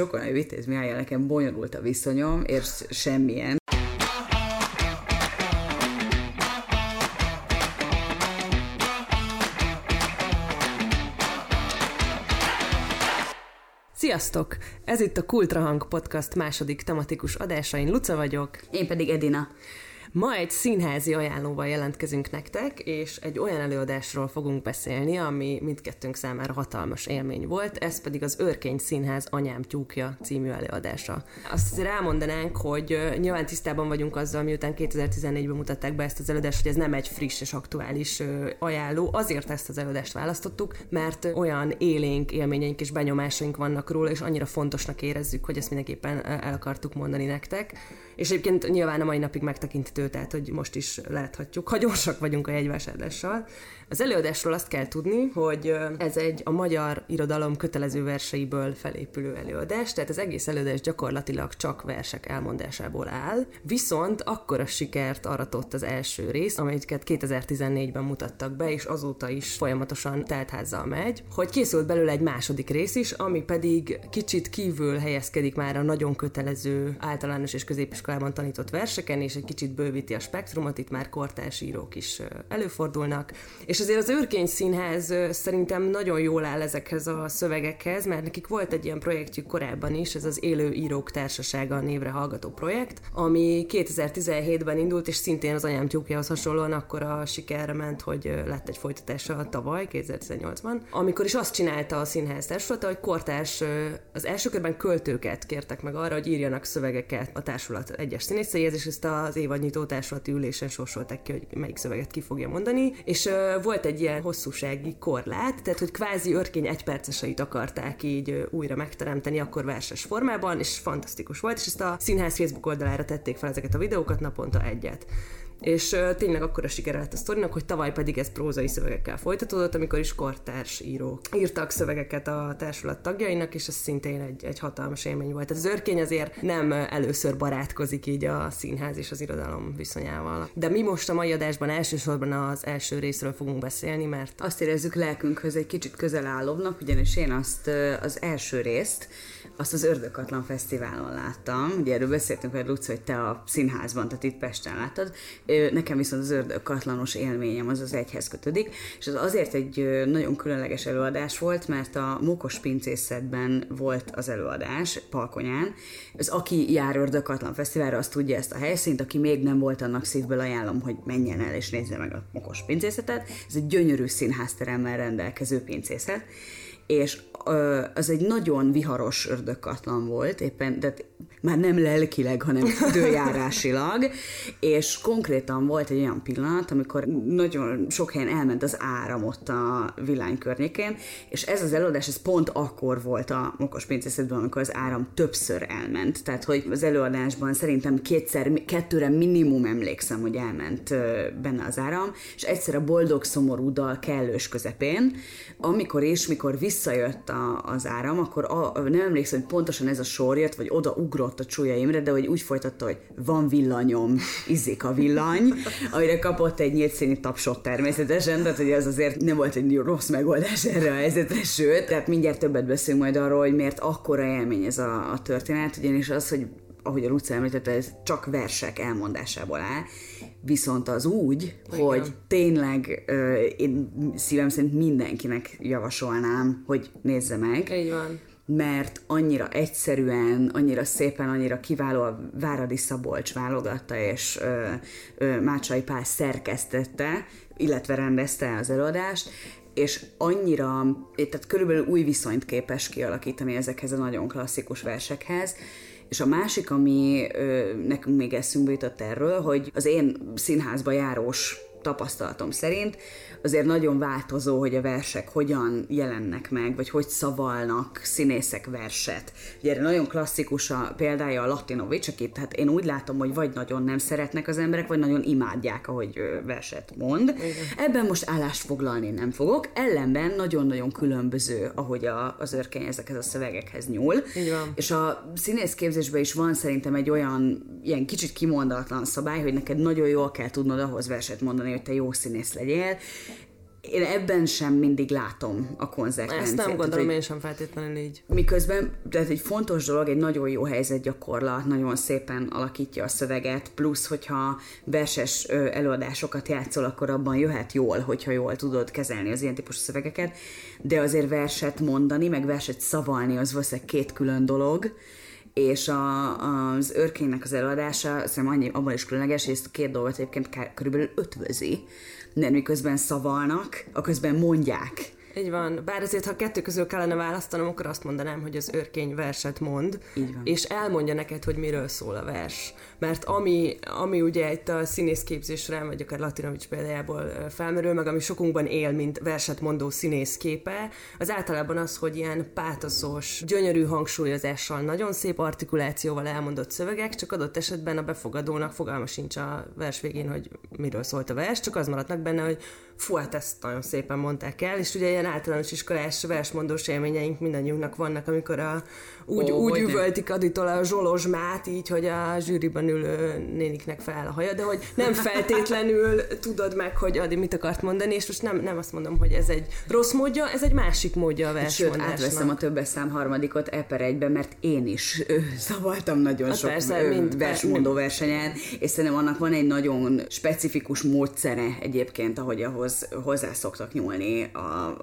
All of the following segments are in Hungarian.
Csokonai Vitéz Mihály nekem bonyolult a viszonyom, és semmilyen. Sziasztok! Ez itt a Kultrahang Podcast második tematikus adása. Én Luca vagyok. Én pedig Edina. Ma egy színházi ajánlóval jelentkezünk nektek, és egy olyan előadásról fogunk beszélni, ami mindkettőnk számára hatalmas élmény volt, ez pedig az Örkény Színház Anyám tyúkja című előadása. Azt azért elmondanánk, hogy nyilván tisztában vagyunk azzal, miután 2014-ben mutatták be ezt az előadást, hogy ez nem egy friss és aktuális ajánló, azért ezt az előadást választottuk, mert olyan élénk élményeink és benyomásaink vannak róla, és annyira fontosnak érezzük, hogy ezt mindenképpen el akartuk mondani nektek. És egyébként nyilván a mai napig megtekinthető tehát hogy most is láthatjuk, ha gyorsak vagyunk a jegyvásárlással. Az előadásról azt kell tudni, hogy ez egy a magyar irodalom kötelező verseiből felépülő előadás, tehát az egész előadás gyakorlatilag csak versek elmondásából áll, viszont akkora sikert aratott az első rész, amelyiket 2014-ben mutattak be, és azóta is folyamatosan teltházzal megy, hogy készült belőle egy második rész is, ami pedig kicsit kívül helyezkedik már a nagyon kötelező általános és középiskolában tanított verseken, és egy kicsit bő bővíti a spektrumot, itt már kortárs írók is előfordulnak. És azért az őrkény színház szerintem nagyon jól áll ezekhez a szövegekhez, mert nekik volt egy ilyen projektjük korábban is, ez az Élő Írók Társasága névre hallgató projekt, ami 2017-ben indult, és szintén az anyám tyúkjához hasonlóan akkor a sikerre ment, hogy lett egy folytatása tavaly, 2018-ban, amikor is azt csinálta a színház társulata, hogy kortárs az első körben költőket kértek meg arra, hogy írjanak szövegeket a társulat egyes színészeihez, és ezt az évadnyitó társulati ülésen sorsolták ki, hogy melyik szöveget ki fogja mondani, és uh, volt egy ilyen hosszúsági korlát, tehát hogy kvázi örkény egyperceseit akarták így újra megteremteni, akkor verses formában, és fantasztikus volt, és ezt a színház Facebook oldalára tették fel ezeket a videókat naponta egyet és tényleg akkor a sikere lett a sztorinak, hogy tavaly pedig ez prózai szövegekkel folytatódott, amikor is kortárs írók írtak szövegeket a társulat tagjainak, és ez szintén egy, egy hatalmas élmény volt. Ez az örkény azért nem először barátkozik így a színház és az irodalom viszonyával. De mi most a mai adásban elsősorban az első részről fogunk beszélni, mert azt érezzük lelkünkhöz egy kicsit közel állóbbnak, ugyanis én azt az első részt, azt az Ördökatlan Fesztiválon láttam. Ugye erről beszéltünk, hogy Luci, hogy te a színházban, tehát itt Pesten láttad. Nekem viszont az Ördökatlanos élményem az az egyhez kötődik, és az azért egy nagyon különleges előadás volt, mert a Mokos pincészetben volt az előadás, Palkonyán. Az aki jár Ördökatlan Fesztiválra, azt tudja ezt a helyszínt, aki még nem volt annak szívből ajánlom, hogy menjen el és nézze meg a Mokos pincészetet. Ez egy gyönyörű színházteremmel rendelkező pincészet, és az egy nagyon viharos ördögkatlan volt, éppen, de már nem lelkileg, hanem időjárásilag, és konkrétan volt egy olyan pillanat, amikor nagyon sok helyen elment az áram ott a villány környékén, és ez az előadás, ez pont akkor volt a Mokos pincészetben, amikor az áram többször elment. Tehát, hogy az előadásban szerintem kétszer, kettőre minimum emlékszem, hogy elment benne az áram, és egyszer a boldog szomorú dal kellős közepén, amikor is, mikor visszajött a, az áram, akkor a, nem emlékszem, hogy pontosan ez a sor jött, vagy oda ugrott a Csúlya Imre, de hogy úgy folytatta, hogy van villanyom, izzik a villany, amire kapott egy nyílt színi tapsot természetesen, tehát hogy az azért nem volt egy rossz megoldás erre a helyzetre, sőt, tehát mindjárt többet beszélünk majd arról, hogy miért akkora élmény ez a, a történet, ugyanis az, hogy ahogy a Luca említette, ez csak versek elmondásából áll, viszont az úgy, Igen. hogy tényleg ö, én szívem szerint mindenkinek javasolnám, hogy nézze meg. Így van mert annyira egyszerűen, annyira szépen, annyira kiváló a Váradi Szabolcs válogatta, és ö, ö, Mácsai Pál szerkesztette, illetve rendezte az előadást, és annyira, tehát körülbelül új viszonyt képes kialakítani ezekhez a nagyon klasszikus versekhez, és a másik, ami ö, nekünk még eszünkbe jutott erről, hogy az én színházba járós tapasztalatom szerint azért nagyon változó, hogy a versek hogyan jelennek meg, vagy hogy szavalnak színészek verset. Ugye erre nagyon klasszikus a példája a Latinovics, akit hát én úgy látom, hogy vagy nagyon nem szeretnek az emberek, vagy nagyon imádják, ahogy verset mond. Igen. Ebben most állást foglalni nem fogok, ellenben nagyon-nagyon különböző, ahogy a, az örkény ezekhez a szövegekhez nyúl. Igen. És a színészképzésben is van szerintem egy olyan ilyen kicsit kimondatlan szabály, hogy neked nagyon jól kell tudnod ahhoz verset mondani, hogy te jó színész legyél, én ebben sem mindig látom a konzekvenciát. Ezt nem gondolom tehát, én sem feltétlenül így. Miközben, tehát egy fontos dolog, egy nagyon jó helyzetgyakorlat, nagyon szépen alakítja a szöveget, plusz, hogyha verses előadásokat játszol, akkor abban jöhet jól, hogyha jól tudod kezelni az ilyen típusú szövegeket, de azért verset mondani, meg verset szavalni, az valószínűleg két külön dolog, és a, az őrkénynek az előadása szerintem annyi, abban is különleges, hogy ezt a két dolgot egyébként körülbelül ötvözi, mert miközben szavalnak, a közben mondják így van. Bár azért, ha kettő közül kellene választanom, akkor azt mondanám, hogy az őrkény verset mond, Így van. és elmondja neked, hogy miről szól a vers. Mert ami, ami ugye itt a színészképzésre, vagy akár Latinovics példájából felmerül, meg ami sokunkban él, mint verset mondó színészképe, az általában az, hogy ilyen pátoszos, gyönyörű hangsúlyozással, nagyon szép artikulációval elmondott szövegek, csak adott esetben a befogadónak fogalma sincs a vers végén, hogy miről szólt a vers, csak az maradt meg benne, hogy fú, hát ezt nagyon szépen mondták el, és ugye ilyen általános iskolás versmondós élményeink mindannyiunknak vannak, amikor a, úgy, Ó, úgy üvöltik Aditól a zsolozsmát, így, hogy a zsűriban ülő néniknek fel a haja, de hogy nem feltétlenül tudod meg, hogy Adi mit akart mondani, és most nem, nem azt mondom, hogy ez egy rossz módja, ez egy másik módja a versmondásnak. Sőt, átveszem a többes szám harmadikot eper egybe, mert én is szavaltam nagyon hát sok persze, mint versmondó versenyen, és szerintem annak van egy nagyon specifikus módszere egyébként, ahogy ahhoz hozzá szoktak nyúlni a,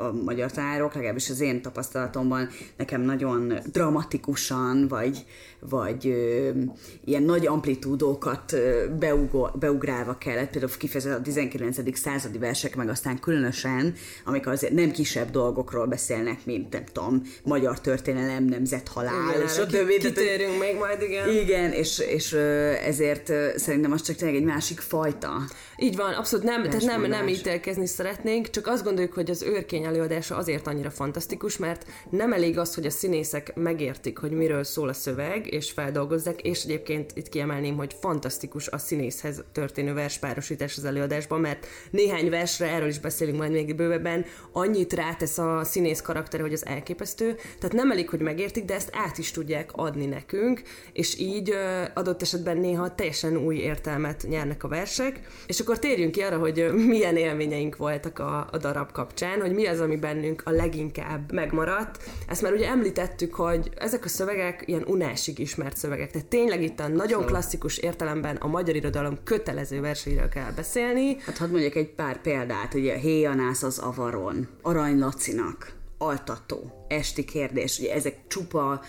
a magyar tanárok, legalábbis az én tapasztalatomban nekem nagyon dramatikusan, vagy, vagy ö, ilyen nagy amplitúdókat beugó, beugrálva kellett, például kifejezetten a 19. századi versek, meg aztán különösen, amik azért nem kisebb dolgokról beszélnek, mint nem tudom, magyar történelem, nemzet, halál, igen, és a többi. Kitérünk még majd, igen. Igen, és, és ezért szerintem az csak tényleg egy másik fajta. Így van, abszolút nem, tehát nem, nem ítélkezni szeretnénk, csak azt gondoljuk, hogy az őrkény előadása azért annyira fantasztikus, mert nem elég az, hogy a színészek megértik, hogy miről szól a szöveg, és feldolgozzák, és egyébként itt kiemelném, hogy fantasztikus a színészhez történő verspárosítás az előadásban, mert néhány versre, erről is beszélünk majd még bővebben, annyit rátesz a színész karaktere, hogy az elképesztő, tehát nem elég, hogy megértik, de ezt át is tudják adni nekünk, és így adott esetben néha teljesen új értelmet nyernek a versek, és akkor térjünk ki arra, hogy milyen élményeink voltak a, a darab kapcsán, hogy mi az, ami bennünk a leginkább megmaradt. Ezt már ugye említettük, hogy ezek a szövegek ilyen unásig ismert szövegek. Tehát tényleg itt a nagyon klasszikus értelemben a magyar irodalom kötelező verseiről kell beszélni. Hát hadd mondjak egy pár példát, ugye Héjanász az Avaron, Arany Lacinak, Altató, Esti kérdés, ugye ezek csupa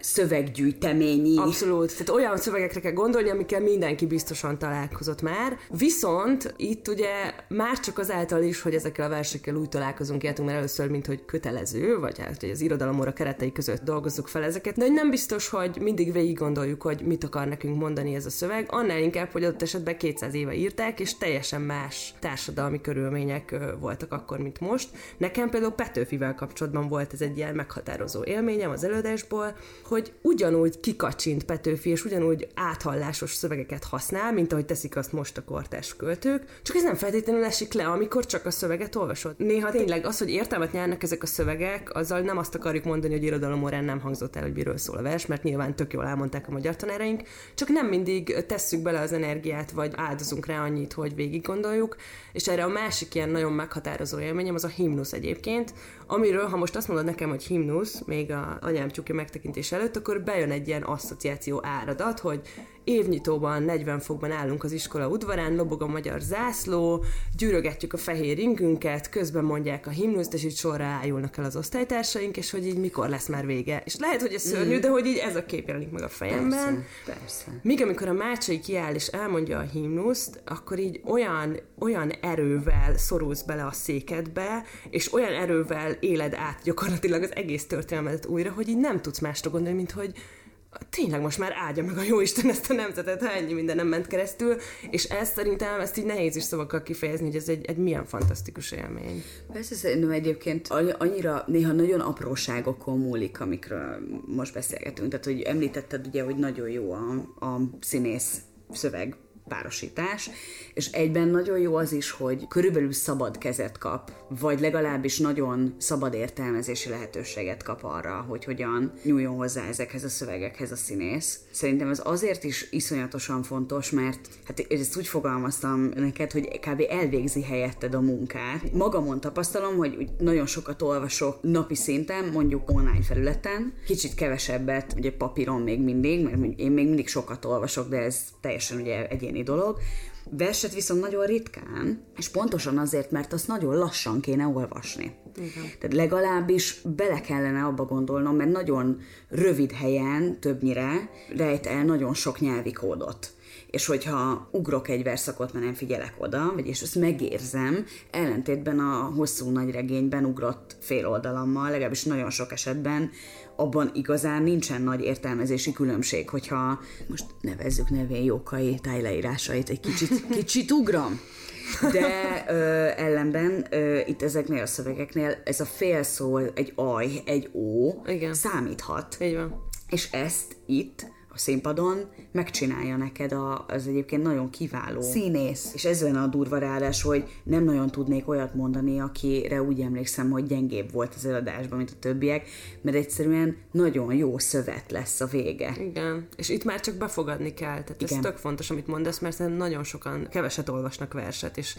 szöveggyűjteményi. Abszolút. Tehát olyan szövegekre kell gondolni, amikkel mindenki biztosan találkozott már. Viszont itt ugye már csak azáltal is, hogy ezekkel a versekkel úgy találkozunk, értünk már először, mint hogy kötelező, vagy hát hogy az irodalomóra keretei között dolgozzuk fel ezeket, de nem biztos, hogy mindig végig gondoljuk, hogy mit akar nekünk mondani ez a szöveg, annál inkább, hogy adott esetben 200 éve írták, és teljesen más társadalmi körülmények voltak akkor, mint most. Nekem például Petőfivel kapcsolatban volt ez egy ilyen meghatározó élményem az előadásból, hogy ugyanúgy kikacsint Petőfi, és ugyanúgy áthallásos szövegeket használ, mint ahogy teszik azt most a kortás költők, csak ez nem feltétlenül esik le, amikor csak a szöveget olvasod. Néha tényleg az, hogy értelmet nyernek ezek a szövegek, azzal nem azt akarjuk mondani, hogy irodalom órán nem hangzott el, hogy miről szól a vers, mert nyilván tök jól elmondták a magyar tanáraink, csak nem mindig tesszük bele az energiát, vagy áldozunk rá annyit, hogy végig gondoljuk. És erre a másik ilyen nagyon meghatározó élményem az a himnusz egyébként, amiről, ha most azt mondod nekem, hogy himnusz, még a anyám csukja megtekintés előtt, akkor bejön egy ilyen asszociáció áradat, hogy évnyitóban 40 fokban állunk az iskola udvarán, lobog a magyar zászló, gyűrögetjük a fehér ringünket, közben mondják a himnuszt, és így sorra állulnak el az osztálytársaink, és hogy így mikor lesz már vége. És lehet, hogy ez szörnyű, mm. de hogy így ez a kép jelenik meg a fejemben. Persze, persze. Míg amikor a Mácsai kiáll és elmondja a himnuszt, akkor így olyan, olyan erővel szorulsz bele a székedbe, és olyan erővel éled át gyakorlatilag az egész történelmet újra, hogy így nem tudsz másra gondolni, mint hogy tényleg most már áldja meg a jóisten ezt a nemzetet, ha ennyi minden nem ment keresztül, és ezt szerintem ezt így nehéz is szavakkal kifejezni, hogy ez egy, egy milyen fantasztikus élmény. Persze szerintem egyébként annyira néha nagyon apróságokon múlik, amikről most beszélgetünk. Tehát, hogy említetted ugye, hogy nagyon jó a, a színész szöveg párosítás, és egyben nagyon jó az is, hogy körülbelül szabad kezet kap, vagy legalábbis nagyon szabad értelmezési lehetőséget kap arra, hogy hogyan nyúljon hozzá ezekhez a szövegekhez a színész. Szerintem ez azért is iszonyatosan fontos, mert hát ezt úgy fogalmaztam neked, hogy kb. elvégzi helyetted a munkát. Magamon tapasztalom, hogy nagyon sokat olvasok napi szinten, mondjuk online felületen, kicsit kevesebbet, ugye papíron még mindig, mert én még mindig sokat olvasok, de ez teljesen ugye egyéni dolog, Verset viszont nagyon ritkán, és pontosan azért, mert azt nagyon lassan kéne olvasni. Igen. Tehát legalábbis bele kellene abba gondolnom, mert nagyon rövid helyen többnyire rejt el nagyon sok nyelvi kódot és hogyha ugrok egy verszakot, mert nem figyelek oda, vagyis ezt megérzem, ellentétben a hosszú nagy regényben ugrott fél oldalammal, legalábbis nagyon sok esetben abban igazán nincsen nagy értelmezési különbség, hogyha most nevezzük nevén Jókai tájleírásait egy kicsit, kicsit ugram. De ö, ellenben ö, itt ezeknél a szövegeknél ez a fél szó, egy aj, egy ó Igen. számíthat. Így van. És ezt itt a színpadon megcsinálja neked a, az egyébként nagyon kiváló színész. És ez lenne a durva ráadás, hogy nem nagyon tudnék olyat mondani, akire úgy emlékszem, hogy gyengébb volt az előadásban, mint a többiek, mert egyszerűen nagyon jó szövet lesz a vége. Igen, és itt már csak befogadni kell. Tehát Igen. ez tök fontos, amit mondasz, mert nagyon sokan keveset olvasnak verset, és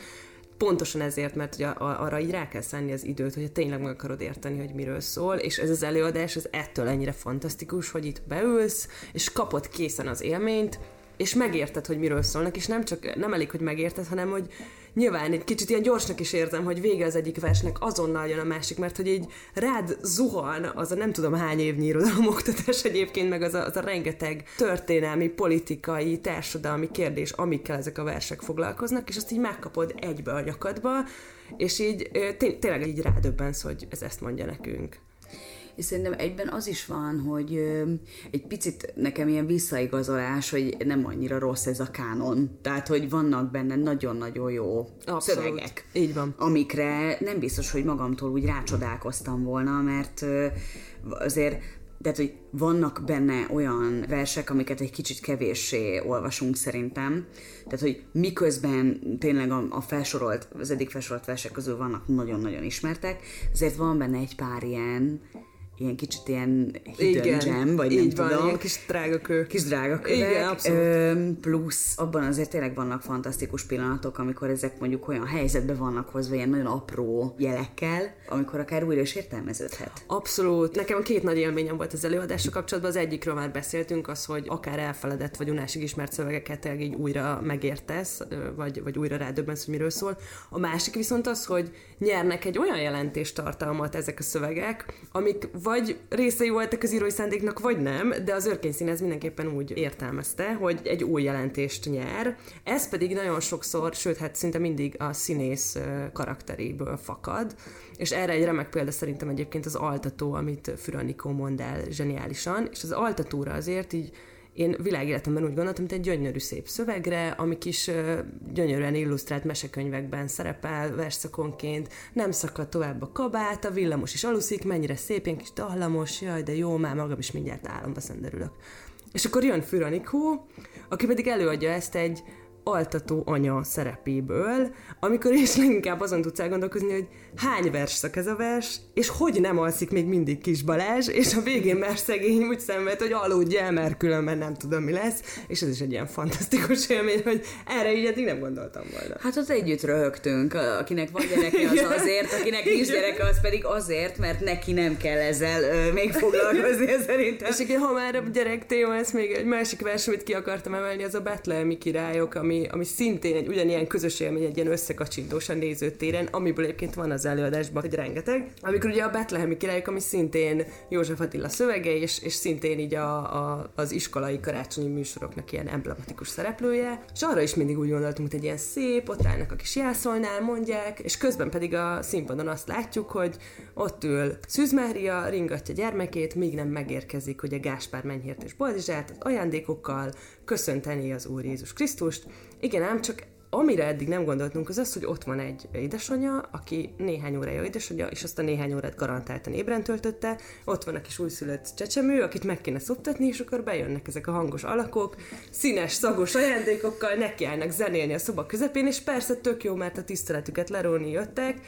pontosan ezért, mert ugye arra így rá kell szállni az időt, hogy tényleg meg akarod érteni, hogy miről szól, és ez az előadás, ez ettől ennyire fantasztikus, hogy itt beülsz, és kapod készen az élményt, és megérted, hogy miről szólnak, és nem csak nem elég, hogy megérted, hanem hogy nyilván egy kicsit ilyen gyorsnak is érzem, hogy vége az egyik versnek, azonnal jön a másik, mert hogy így rád zuhan az a nem tudom hány évnyi irodalomoktatás egyébként, meg az a, az a rengeteg történelmi, politikai, társadalmi kérdés, amikkel ezek a versek foglalkoznak, és azt így megkapod egybe a nyakadba, és így tényleg így rádöbbensz, hogy ez ezt mondja nekünk és szerintem egyben az is van, hogy egy picit nekem ilyen visszaigazolás, hogy nem annyira rossz ez a kánon. Tehát, hogy vannak benne nagyon-nagyon jó Abszolút. szövegek. Így van. Amikre nem biztos, hogy magamtól úgy rácsodálkoztam volna, mert azért tehát, hogy vannak benne olyan versek, amiket egy kicsit kevéssé olvasunk szerintem. Tehát, hogy miközben tényleg a, a felsorolt, az eddig felsorolt versek közül vannak nagyon-nagyon ismertek, ezért van benne egy pár ilyen ilyen kicsit ilyen hidden Igen, gem, vagy nem van, tudom. ilyen kis drágakő. Kis drágakövek. Igen, abszolút. plusz abban azért tényleg vannak fantasztikus pillanatok, amikor ezek mondjuk olyan helyzetben vannak hozva, ilyen nagyon apró jelekkel, amikor akár újra is értelmeződhet. Abszolút. Nekem két nagy élményem volt az előadásra kapcsolatban. Az egyikről már beszéltünk, az, hogy akár elfeledett vagy unásig ismert szövegeket így újra megértesz, vagy, vagy újra rádöbbensz, hogy miről szól. A másik viszont az, hogy nyernek egy olyan jelentéstartalmat ezek a szövegek, amik vagy részei voltak az írói szándéknak, vagy nem, de az ez mindenképpen úgy értelmezte, hogy egy új jelentést nyer. Ez pedig nagyon sokszor, sőt, hát szinte mindig a színész karakteréből fakad, és erre egy remek példa szerintem egyébként az altató, amit Füranikó mond el zseniálisan, és az altatóra azért így én világéletemben úgy gondoltam, mint egy gyönyörű szép szövegre, ami kis gyönyörűen illusztrált mesekönyvekben szerepel versszakonként, nem szakad tovább a kabát, a villamos is aluszik, mennyire szép, ilyen kis dallamos, jaj, de jó, már magam is mindjárt álomba szenderülök. És akkor jön Füranikó, aki pedig előadja ezt egy altató anya szerepéből, amikor is leginkább azon tudsz elgondolkozni, hogy hány vers szak ez a vers, és hogy nem alszik még mindig Kis Balázs, és a végén már szegény úgy szenved, hogy aludj el, mert különben nem tudom, mi lesz, és ez is egy ilyen fantasztikus élmény, hogy erre így eddig nem gondoltam volna. Hát ott együtt röhögtünk, akinek van gyereke, az azért, akinek nincs gyereke, az pedig azért, mert neki nem kell ezzel ö, még foglalkozni, szerintem. És igen, ha már a gyerek téma, ez még egy másik vers, amit ki akartam emelni, az a Betlehemi királyok, ami, ami szintén egy ugyanilyen közös élmény, egy ilyen összekacsintós a nézőtéren, amiből egyébként van az előadásban, hogy rengeteg. Amikor ugye a Betlehemi királyok, ami szintén József Attila szövege, és, és szintén így a, a, az iskolai karácsonyi műsoroknak ilyen emblematikus szereplője, és arra is mindig úgy gondoltunk, hogy egy ilyen szép, ott állnak a kis jászolnál, mondják, és közben pedig a színpadon azt látjuk, hogy ott ül Szűz Mária, ringatja gyermekét, míg nem megérkezik hogy a Gáspár Menyhért és Boldizsát az ajándékokkal, köszönteni az Úr Jézus Krisztust. Igen, ám csak amire eddig nem gondoltunk, az az, hogy ott van egy édesanyja, aki néhány órája édesanyja, és azt a néhány órát garantáltan ébren töltötte, ott van a kis újszülött csecsemő, akit meg kéne szoptatni, és akkor bejönnek ezek a hangos alakok, színes, szagos ajándékokkal, nekiállnak zenélni a szoba közepén, és persze tök jó, mert a tiszteletüket leróni jöttek,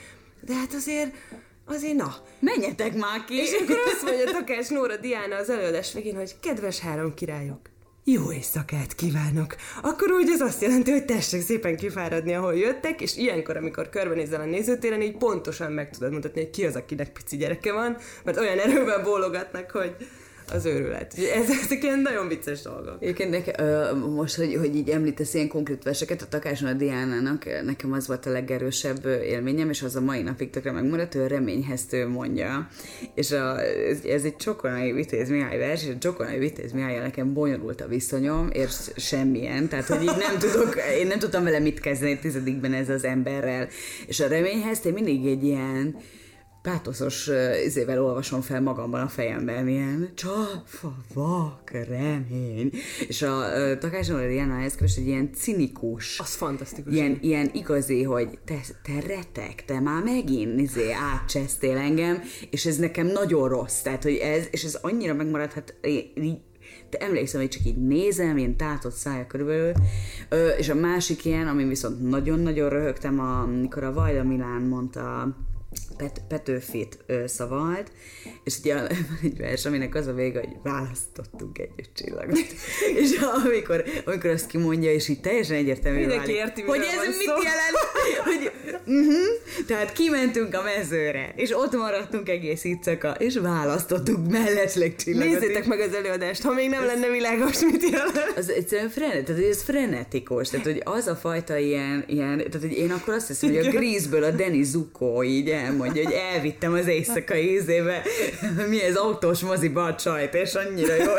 de hát azért azért na. Menjetek már ki! És akkor azt mondja Takás Nóra Diana az előadás végén, hogy kedves három királyok, jó éjszakát kívánok! Akkor úgy ez azt jelenti, hogy tessék szépen kifáradni, ahol jöttek, és ilyenkor, amikor körbenézel a nézőtéren, így pontosan meg tudod mutatni, hogy ki az, akinek pici gyereke van, mert olyan erőben bólogatnak, hogy az őrület. Ez, ezek ilyen nagyon vicces dolgok. Egyébként most, hogy, hogy így említesz ilyen konkrét verseket, a Takáson a Diánának nekem az volt a legerősebb élményem, és az a mai napig tökre megmaradt, ő a reményheztő mondja. És a, ez, ez egy Csokonai Vitéz Mihály vers, és a Csokonai Vitéz Mihály nekem bonyolult a viszonyom, és semmilyen. Tehát, hogy így nem tudok, én nem tudtam vele mit kezdeni tizedikben ez az emberrel. És a reményheztő mindig egy ilyen, pátoszos izével olvasom fel magamban a fejemben, ilyen csafa, vak, remény. És a uh, Takás Nóra ez képest egy ilyen cinikus. Az fantasztikus. Ilyen, ilyen igazi, hogy te, te retek, te már megint izé, átcsesztél engem, és ez nekem nagyon rossz. Tehát, hogy ez, és ez annyira megmaradhat, így, de emlékszem, hogy csak így nézem, ilyen tátott szája körülbelül, Ö, és a másik ilyen, ami viszont nagyon-nagyon röhögtem, amikor a Vajda Milán mondta Pet, Petőfit ö, szavalt, és ugye van egy vers, aminek az a vége, hogy választottunk egy csillagot. és amikor, amikor azt kimondja, és így teljesen egyértelmű Mindenki válik, érti, hogy ez mit szó. jelent, hogy uh-huh, tehát kimentünk a mezőre, és ott maradtunk egész éjszaka, és választottuk mellesleg csillagot. Nézzétek meg az előadást, ha még nem lenne világos, mit jelent. Az egyszerűen frenet, tehát ez frenetikus, tehát hogy az a fajta ilyen, ilyen tehát hogy én akkor azt hiszem, hogy a Grease-ből a Danny Zuko így elmondja, hogy elvittem az éjszakai ízébe, mi ez autós moziba a csajt, és annyira jó.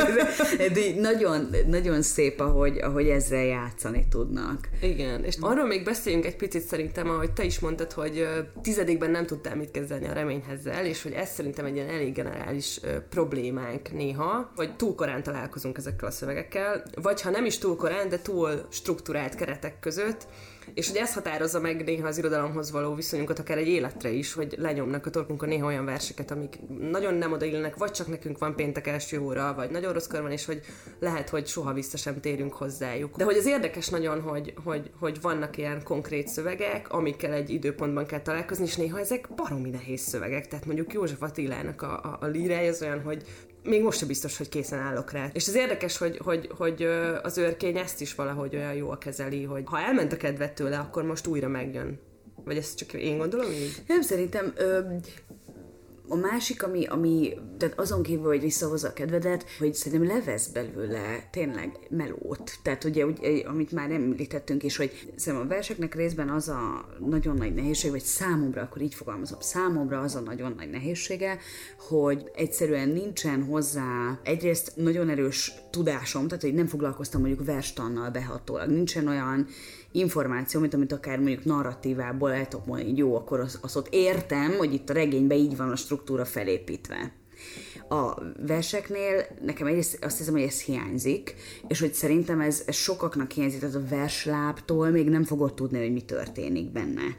De nagyon, nagyon szép, ahogy, ahogy ezzel játszani tudnak. Igen, és arról még beszéljünk egy picit szerintem, ahogy te is mondtad, hogy tizedikben nem tudtál mit kezdeni a reményhezzel, és hogy ez szerintem egy ilyen elég generális problémánk néha, hogy túl korán találkozunk ezekkel a szövegekkel, vagy ha nem is túl korán, de túl struktúrált keretek között, és hogy ez határozza meg néha az irodalomhoz való viszonyunkat, akár egy életre is, hogy lenyomnak a torkunkon néha olyan verseket, amik nagyon nem odaillenek, vagy csak nekünk van péntek első óra, vagy nagyon rossz kör van, és hogy lehet, hogy soha vissza sem térünk hozzájuk. De hogy az érdekes nagyon, hogy, hogy, hogy vannak ilyen konkrét szövegek, amikkel egy időpontban kell találkozni, és néha ezek baromi nehéz szövegek. Tehát mondjuk József Attilának a, a, a lírája az olyan, hogy még most sem biztos, hogy készen állok rá. És az érdekes, hogy, hogy, hogy az őrkény ezt is valahogy olyan jól kezeli, hogy ha elment a kedvet tőle, akkor most újra megjön. Vagy ezt csak én gondolom így? Nem, szerintem ö, a másik, ami, ami, tehát azon kívül, hogy visszahozza a kedvedet, hogy szerintem levesz belőle tényleg melót. Tehát ugye, ugye, amit már említettünk is, hogy szerintem a verseknek részben az a nagyon nagy nehézség, vagy számomra, akkor így fogalmazom, számomra az a nagyon nagy nehézsége, hogy egyszerűen nincsen hozzá egyrészt nagyon erős tudásom, tehát hogy nem foglalkoztam mondjuk verstannal behatólag, nincsen olyan információ, mint amit akár mondjuk narratívából el tudok mondani, hogy jó, akkor azt, azt ott értem, hogy itt a regényben így van a struktúra felépítve. A verseknél nekem egyrészt azt hiszem, hogy ez hiányzik, és hogy szerintem ez, ez sokaknak hiányzik, tehát a versláptól még nem fogod tudni, hogy mi történik benne.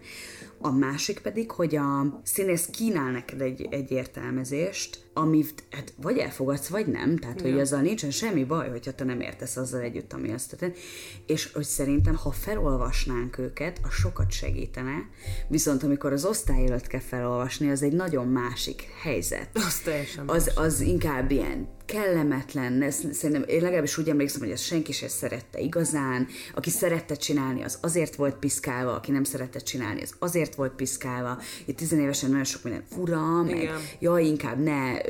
A másik pedig, hogy a színész kínál neked egy, egy értelmezést, amit hát vagy elfogadsz, vagy nem, tehát hogy azzal nincsen semmi baj, hogyha te nem értesz azzal együtt, ami azt történt. És hogy szerintem, ha felolvasnánk őket, az sokat segítene, viszont amikor az osztály előtt kell felolvasni, az egy nagyon másik helyzet. Az teljesen Az, az inkább ilyen kellemetlen, ezt szerintem én legalábbis úgy emlékszem, hogy ezt senki sem szerette igazán, aki szerette csinálni, az azért volt piszkálva, aki nem szerette csinálni, az azért volt piszkálva. Itt tizenévesen nagyon sok minden fura, meg Igen. jaj, inkább ne,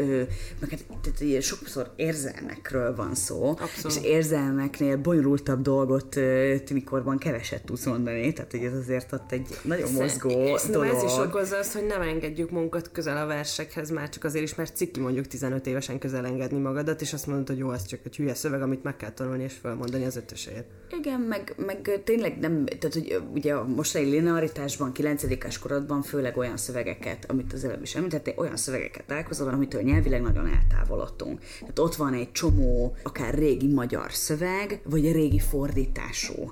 meg hát tehát sokszor érzelmekről van szó, Abszolút. és érzelmeknél bonyolultabb dolgot ö, timikorban keveset tudsz mondani, tehát hogy ez azért ott egy nagyon mozgó Szerintem dolog. ez is okozza azt, hogy nem engedjük magunkat közel a versekhez, már csak azért is, mert ciki mondjuk 15 évesen közel engedni magadat, és azt mondod, hogy jó, ez csak egy hülye szöveg, amit meg kell tanulni és felmondani az ötösért. Igen, meg, meg tényleg nem, tehát hogy ugye a mostani linearitásban, 9 korodban főleg olyan szövegeket, amit az előbb is említettél, olyan szövegeket találkozol, amitől nyelvileg nagyon eltávolodtunk. Tehát ott van egy csomó, akár régi magyar szöveg, vagy régi fordítású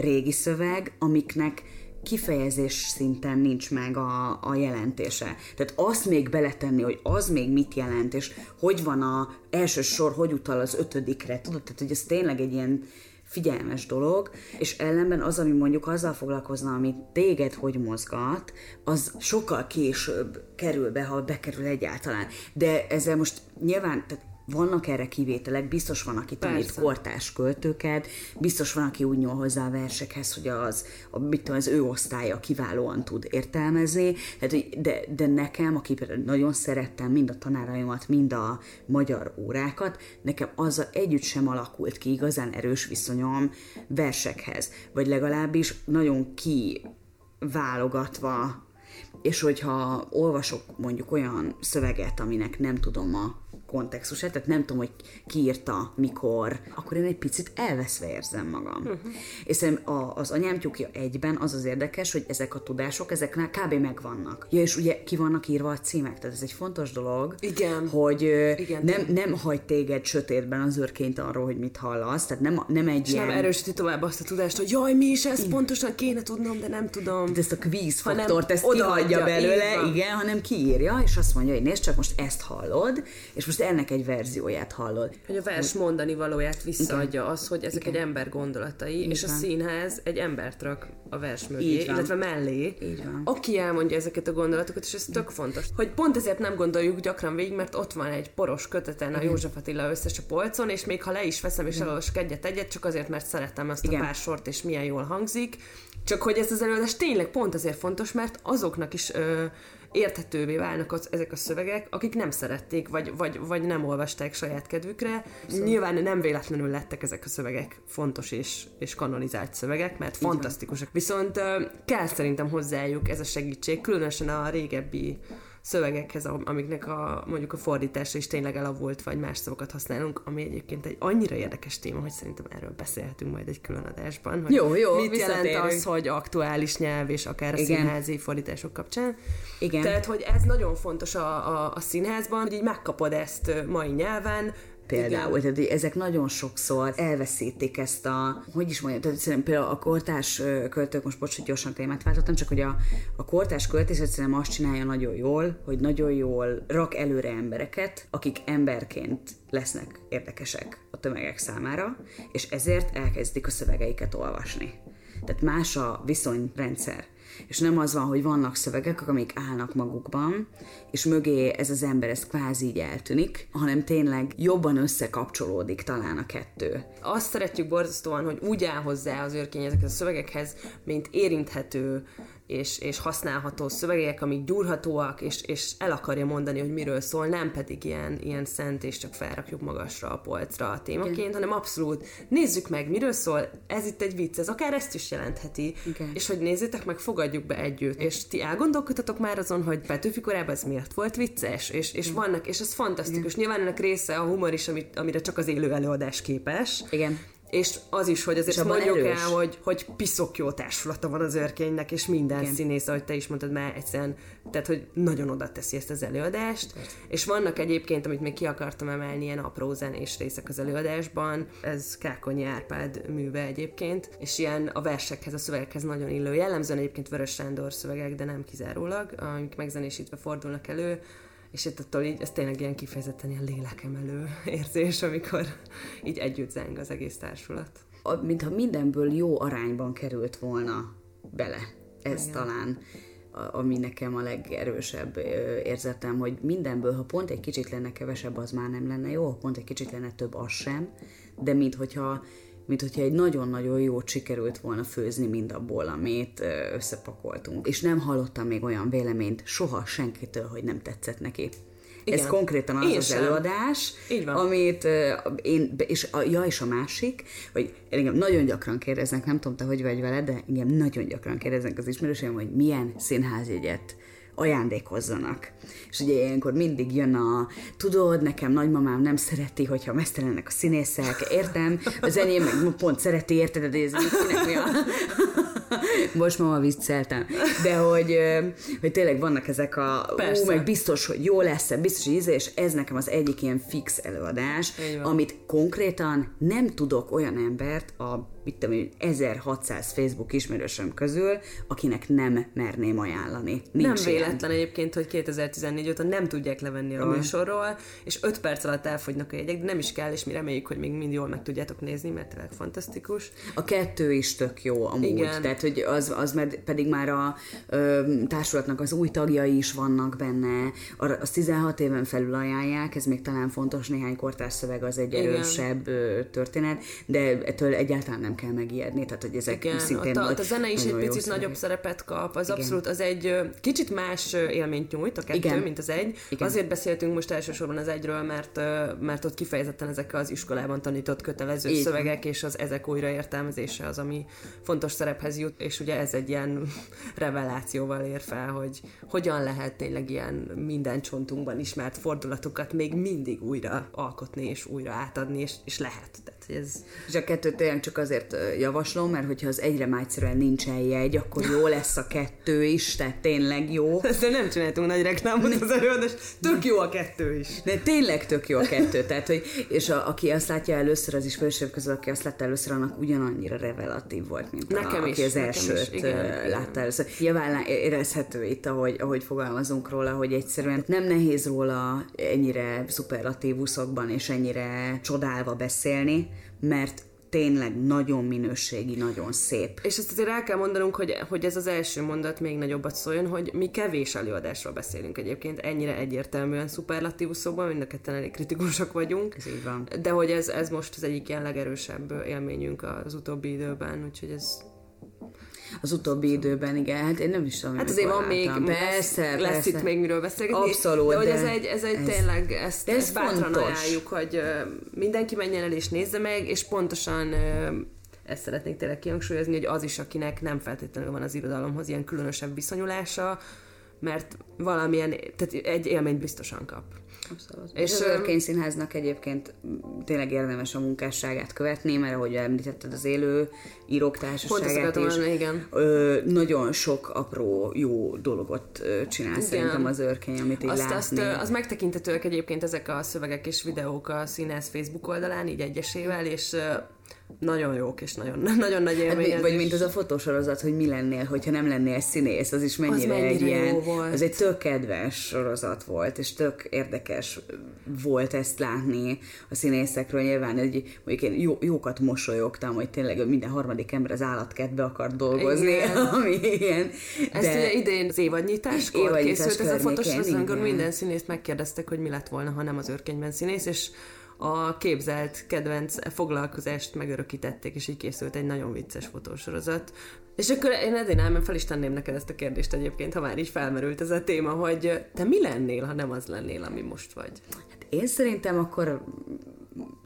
régi szöveg, amiknek kifejezés szinten nincs meg a, a jelentése. Tehát azt még beletenni, hogy az még mit jelent, és hogy van a első sor, hogy utal az ötödikre, tudod? Tehát, hogy ez tényleg egy ilyen figyelmes dolog, és ellenben az, ami mondjuk azzal foglalkozna, ami téged hogy mozgat, az sokkal később kerül be, ha bekerül egyáltalán. De ezzel most nyilván, tehát vannak erre kivételek, biztos van, aki tanít kortás költőket, biztos van, aki úgy nyúl hozzá a versekhez, hogy az, a, mit tudom, az ő osztálya kiválóan tud értelmezni, hát, de, de nekem, aki nagyon szerettem mind a tanáraimat, mind a magyar órákat, nekem az együtt sem alakult ki igazán erős viszonyom versekhez, vagy legalábbis nagyon kiválogatva. És hogyha olvasok mondjuk olyan szöveget, aminek nem tudom a kontextusát, tehát nem tudom, hogy ki írta, mikor, akkor én egy picit elveszve érzem magam. Uh-huh. És szerintem a, az anyám tyúkja egyben az az érdekes, hogy ezek a tudások, ezeknek kb. megvannak. Ja, és ugye ki vannak írva a címek, tehát ez egy fontos dolog, Igen. hogy Igen, nem, nem hagy téged sötétben az őrként arról, hogy mit hallasz, tehát nem, nem egy és ilyen... nem erősíti tovább azt a tudást, hogy jaj, mi is ezt pontosan kéne tudnom, de nem tudom. De ezt a kvíz faktort, ezt kihagyja belőle, igen, hanem kiírja, és azt mondja, hogy nézd csak, most ezt hallod, és most most ennek egy verzióját hallod. Hogy a vers hogy... mondani valóját visszaadja Igen. az, hogy ezek Igen. egy ember gondolatai, Így és van. a színház egy embert rak a vers mögé, illetve mellé, Így van. aki elmondja ezeket a gondolatokat, és ez tök fontos. Hogy pont ezért nem gondoljuk gyakran végig, mert ott van egy poros köteten a József Attila összes a polcon, és még ha le is veszem és elolvasok egyet-egyet, csak azért, mert szeretem azt Igen. a pár sort, és milyen jól hangzik, csak hogy ez az előadás tényleg pont azért fontos, mert azoknak is ö, érthetővé válnak az, ezek a szövegek, akik nem szerették, vagy, vagy, vagy nem olvasták saját kedvükre. Szóval. Nyilván nem véletlenül lettek ezek a szövegek fontos és, és kanonizált szövegek, mert fantasztikusak. Viszont kell szerintem hozzájuk ez a segítség, különösen a régebbi szövegekhez, amiknek a, mondjuk a fordítása is tényleg elavult, vagy más szavakat használunk, ami egyébként egy annyira érdekes téma, hogy szerintem erről beszélhetünk majd egy külön adásban. Hogy jó, jó, mit jelent az, hogy aktuális nyelv, és akár a Igen. színházi fordítások kapcsán. Igen. Tehát, hogy ez nagyon fontos a, a, a színházban, hogy így megkapod ezt mai nyelven, például. Igen. Tehát ezek nagyon sokszor elveszítik ezt a, hogy is mondjam, tehát szerintem például a kortás költők, most bocs, hogy gyorsan témát váltottam, csak hogy a, a kortás költés egyszerűen azt csinálja nagyon jól, hogy nagyon jól rak előre embereket, akik emberként lesznek érdekesek a tömegek számára, és ezért elkezdik a szövegeiket olvasni. Tehát más a viszonyrendszer és nem az van, hogy vannak szövegek, amik állnak magukban, és mögé ez az ember, ez kvázi így eltűnik, hanem tényleg jobban összekapcsolódik talán a kettő. Azt szeretjük borzasztóan, hogy úgy áll hozzá az őrkény ezekhez a szövegekhez, mint érinthető, és, és használható szövegek, amik gyúrhatóak, és, és el akarja mondani, hogy miről szól, nem pedig ilyen, ilyen szent, és csak felrakjuk magasra a polcra a témaként, Igen. hanem abszolút nézzük meg, miről szól, ez itt egy vicc, ez akár ezt is jelentheti, Igen. és hogy nézzétek meg, fogadjuk be együtt. Igen. És ti elgondolkodtatok már azon, hogy Petőfi korában ez miért volt vicces, és, és vannak, és ez fantasztikus. Igen. Nyilván ennek része a humor is, amit, amire csak az élő előadás képes. Igen és az is, hogy azért mondjuk erős. el, hogy, hogy piszok jó társulata van az őrkénynek, és minden Igen. színész, ahogy te is mondtad, már egyszerűen, tehát hogy nagyon oda teszi ezt az előadást, Persze. és vannak egyébként, amit még ki akartam emelni, ilyen apró zenés részek az előadásban, ez Kákonyi Árpád műve egyébként, és ilyen a versekhez, a szövegekhez nagyon illő, jellemzően egyébként Vörös Sándor szövegek, de nem kizárólag, amik megzenésítve fordulnak elő, és itt attól így, ez tényleg ilyen kifejezetten ilyen lélekemelő érzés, amikor így együtt zeng az egész társulat. A, mintha mindenből jó arányban került volna bele. Ez Igen. talán ami nekem a legerősebb érzetem, hogy mindenből, ha pont egy kicsit lenne kevesebb, az már nem lenne jó, ha pont egy kicsit lenne több, az sem, de minthogyha mint hogyha egy nagyon-nagyon jót sikerült volna főzni mindabból, amit összepakoltunk. És nem hallottam még olyan véleményt soha senkitől, hogy nem tetszett neki. Igen. Ez konkrétan az én az sem. előadás, amit uh, én, és a, ja, és a másik, hogy engem nagyon gyakran kérdeznek, nem tudom te, hogy vagy vele, de engem nagyon gyakran kérdeznek az ismerőseim, hogy milyen színházjegyet ajándékozzanak. És ugye ilyenkor mindig jön a, tudod, nekem nagymamám nem szereti, hogyha mesztelennek a színészek, értem, az enyém meg pont szereti, érted, de ez kinek mi a... Most ma vicceltem. De hogy, hogy tényleg vannak ezek a... Persze. Ú, meg biztos, hogy jó lesz biztos, hogy íze, és ez nekem az egyik ilyen fix előadás, amit konkrétan nem tudok olyan embert a mit tudom én, 1600 Facebook ismerősöm közül, akinek nem merném ajánlani. Nincs nem véletlen ilyen. egyébként, hogy 2014 óta nem tudják levenni a műsorról, és 5 perc alatt elfogynak a jegyek, de nem is kell, és mi reméljük, hogy még mind jól meg tudjátok nézni, mert tényleg fantasztikus. A kettő is tök jó amúgy, Igen. tehát hogy az, az pedig már a ö, társulatnak az új tagjai is vannak benne, az 16 éven felül ajánlják, ez még talán fontos, néhány kortárs szöveg az egy erősebb Igen. történet, de ettől egyáltalán nem kell megijedni, tehát hogy ezek Igen, szintén a, ott a zene is egy picit nagyobb szerepet kap, az Igen. abszolút, az egy kicsit más élményt nyújt a kettő, Igen. mint az egy. Igen. Azért beszéltünk most elsősorban az egyről, mert, mert ott kifejezetten ezek az iskolában tanított kötelező Így. szövegek, és az ezek újraértelmezése az, ami fontos szerephez jut, és ugye ez egy ilyen revelációval ér fel, hogy hogyan lehet tényleg ilyen minden csontunkban ismert fordulatokat még mindig újra alkotni, és újra átadni, és, és lehet. Tehát, ez... És a kettőt tényleg csak azért javaslom, mert hogyha az egyre már egyszerűen nincsen jegy, akkor jó lesz a kettő is, tehát tényleg jó. Ezt nem csináltunk nagy reklámot az előadás, tök jó a kettő is. De tényleg tök jó a kettő, tehát hogy, és a, aki azt látja először, az ismerősebb közül, aki azt látta először, annak ugyanannyira revelatív volt, mint nekem a, is, aki az elsőt is, igen, látta először. Nyilván érezhető itt, ahogy, ahogy fogalmazunk róla, hogy egyszerűen nem nehéz róla ennyire szuperlatívuszokban és ennyire csodálva beszélni, mert tényleg nagyon minőségi, nagyon szép. És ezt azért el kell mondanunk, hogy, hogy ez az első mondat még nagyobbat szóljon, hogy mi kevés előadásról beszélünk egyébként, ennyire egyértelműen szuperlatívuszokban, mind a ketten elég kritikusak vagyunk. Ez így van. De hogy ez, ez most az egyik ilyen legerősebb élményünk az utóbbi időben, úgyhogy ez az utóbbi időben, igen, hát én nem is tudom, Hát azért van még, persze, lesz, lesz persze. itt még miről beszélgetni. Abszolút, de, hogy ez egy, ez egy ez, tényleg, ezt, ez ezt bátran ajánljuk, hogy mindenki menjen el és nézze meg, és pontosan ezt szeretnék tényleg kihangsúlyozni, hogy az is, akinek nem feltétlenül van az irodalomhoz ilyen különösebb viszonyulása, mert valamilyen, tehát egy élményt biztosan kap. Abszolút. És, az Örkény Színháznak egyébként tényleg érdemes a munkásságát követni, mert ahogy említetted, az élő írók társaságát is, mondani, igen. Ö, nagyon sok apró jó dologot csinál igen. szerintem az Örkény, amit így azt, látni. Azt, az megtekintetőek egyébként ezek a szövegek és videók a színész Facebook oldalán, így egyesével, és nagyon jók, és nagyon, nagyon nagy élmény. Hát, vagy mint az a fotósorozat, hogy mi lennél, hogyha nem lennél színész, az is mennyire, az mennyire egy ilyen, volt. az egy tök kedves sorozat volt, és tök érdekes volt ezt látni a színészekről. Nyilván egy, mondjuk én jó, jókat mosolyogtam, hogy tényleg minden harmadik ember az állatkertbe akar dolgozni, igen. ami ilyen. De... Ezt ugye idén az évadnyitáskor évadnyitás készült ez a fotósorozat, amikor minden színészt megkérdeztek, hogy mi lett volna, ha nem az őrkényben színész, és a képzelt kedvenc foglalkozást megörökítették, és így készült egy nagyon vicces fotósorozat. És akkor én ezért nem, fel is tenném neked ezt a kérdést egyébként, ha már így felmerült ez a téma, hogy te mi lennél, ha nem az lennél, ami most vagy? Hát én szerintem akkor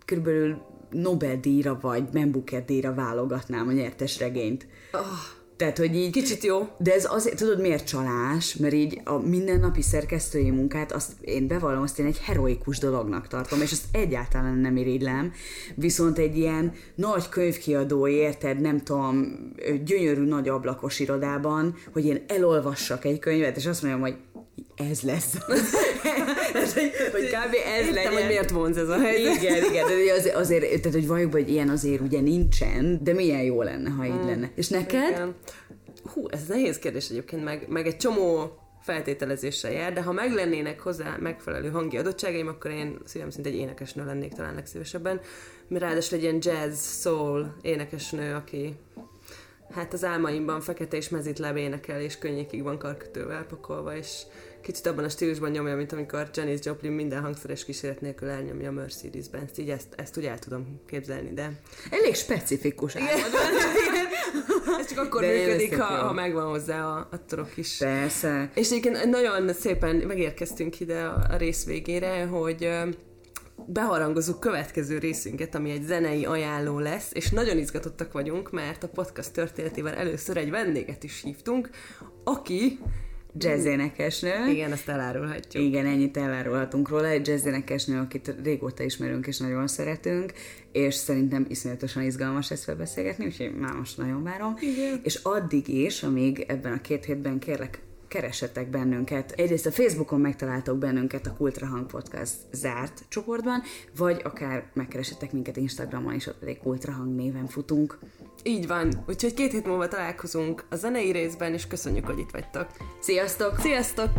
körülbelül Nobel-díjra vagy Membuker-díjra válogatnám a nyertes regényt. Oh tehát, hogy így... Kicsit jó. De ez azért, tudod miért csalás? Mert így a mindennapi szerkesztői munkát, azt én bevallom, azt én egy heroikus dolognak tartom, és azt egyáltalán nem irigylem. Viszont egy ilyen nagy könyvkiadó, érted, nem tudom, gyönyörű nagy ablakos irodában, hogy én elolvassak egy könyvet, és azt mondjam, hogy ez lesz. ez, hogy, hogy kb. ez Értem, legyen. hogy miért vonz ez a helyzet. Igen, igen, de azért, azért tehát, hogy valljuk, hogy ilyen azért ugye nincsen, de milyen jó lenne, ha így hmm. lenne. És neked? Igen. Hú, ez nehéz kérdés egyébként, meg, meg egy csomó feltételezéssel jár, de ha meg lennének hozzá megfelelő hangi adottságaim, akkor én szívem szerint egy énekesnő lennék talán legszívesebben. Mert ráadásul egy ilyen jazz, soul énekesnő, aki hát az álmaimban fekete és mezitláb énekel, és könnyékig van karkötővel pakolva, és kicsit abban a stílusban nyomja, mint amikor Janis Joplin minden hangszeres kísérlet nélkül elnyomja a Mercedes-Benz. Így ezt, ezt úgy el tudom képzelni, de... Elég specifikus Ez csak akkor de működik, ha, ha megvan hozzá a, a torok is. Persze. És egyébként nagyon szépen megérkeztünk ide a, a rész végére, hogy beharangozunk következő részünket, ami egy zenei ajánló lesz, és nagyon izgatottak vagyunk, mert a podcast történetével először egy vendéget is hívtunk, aki jazzénekesnő. Igen, ezt elárulhatjuk. Igen, ennyit elárulhatunk róla. Egy jazzénekesnő, akit régóta ismerünk és nagyon szeretünk, és szerintem iszonyatosan izgalmas ezt felbeszélgetni, úgyhogy már most nagyon várom. Igen. És addig is, amíg ebben a két hétben kérlek keresetek bennünket. Egyrészt a Facebookon megtaláltok bennünket a Kultrahang Podcast zárt csoportban, vagy akár megkeresetek minket Instagramon, és ott pedig Kultrahang néven futunk. Így van, úgyhogy két hét múlva találkozunk a zenei részben, és köszönjük, hogy itt vagytok. Sziasztok! Sziasztok!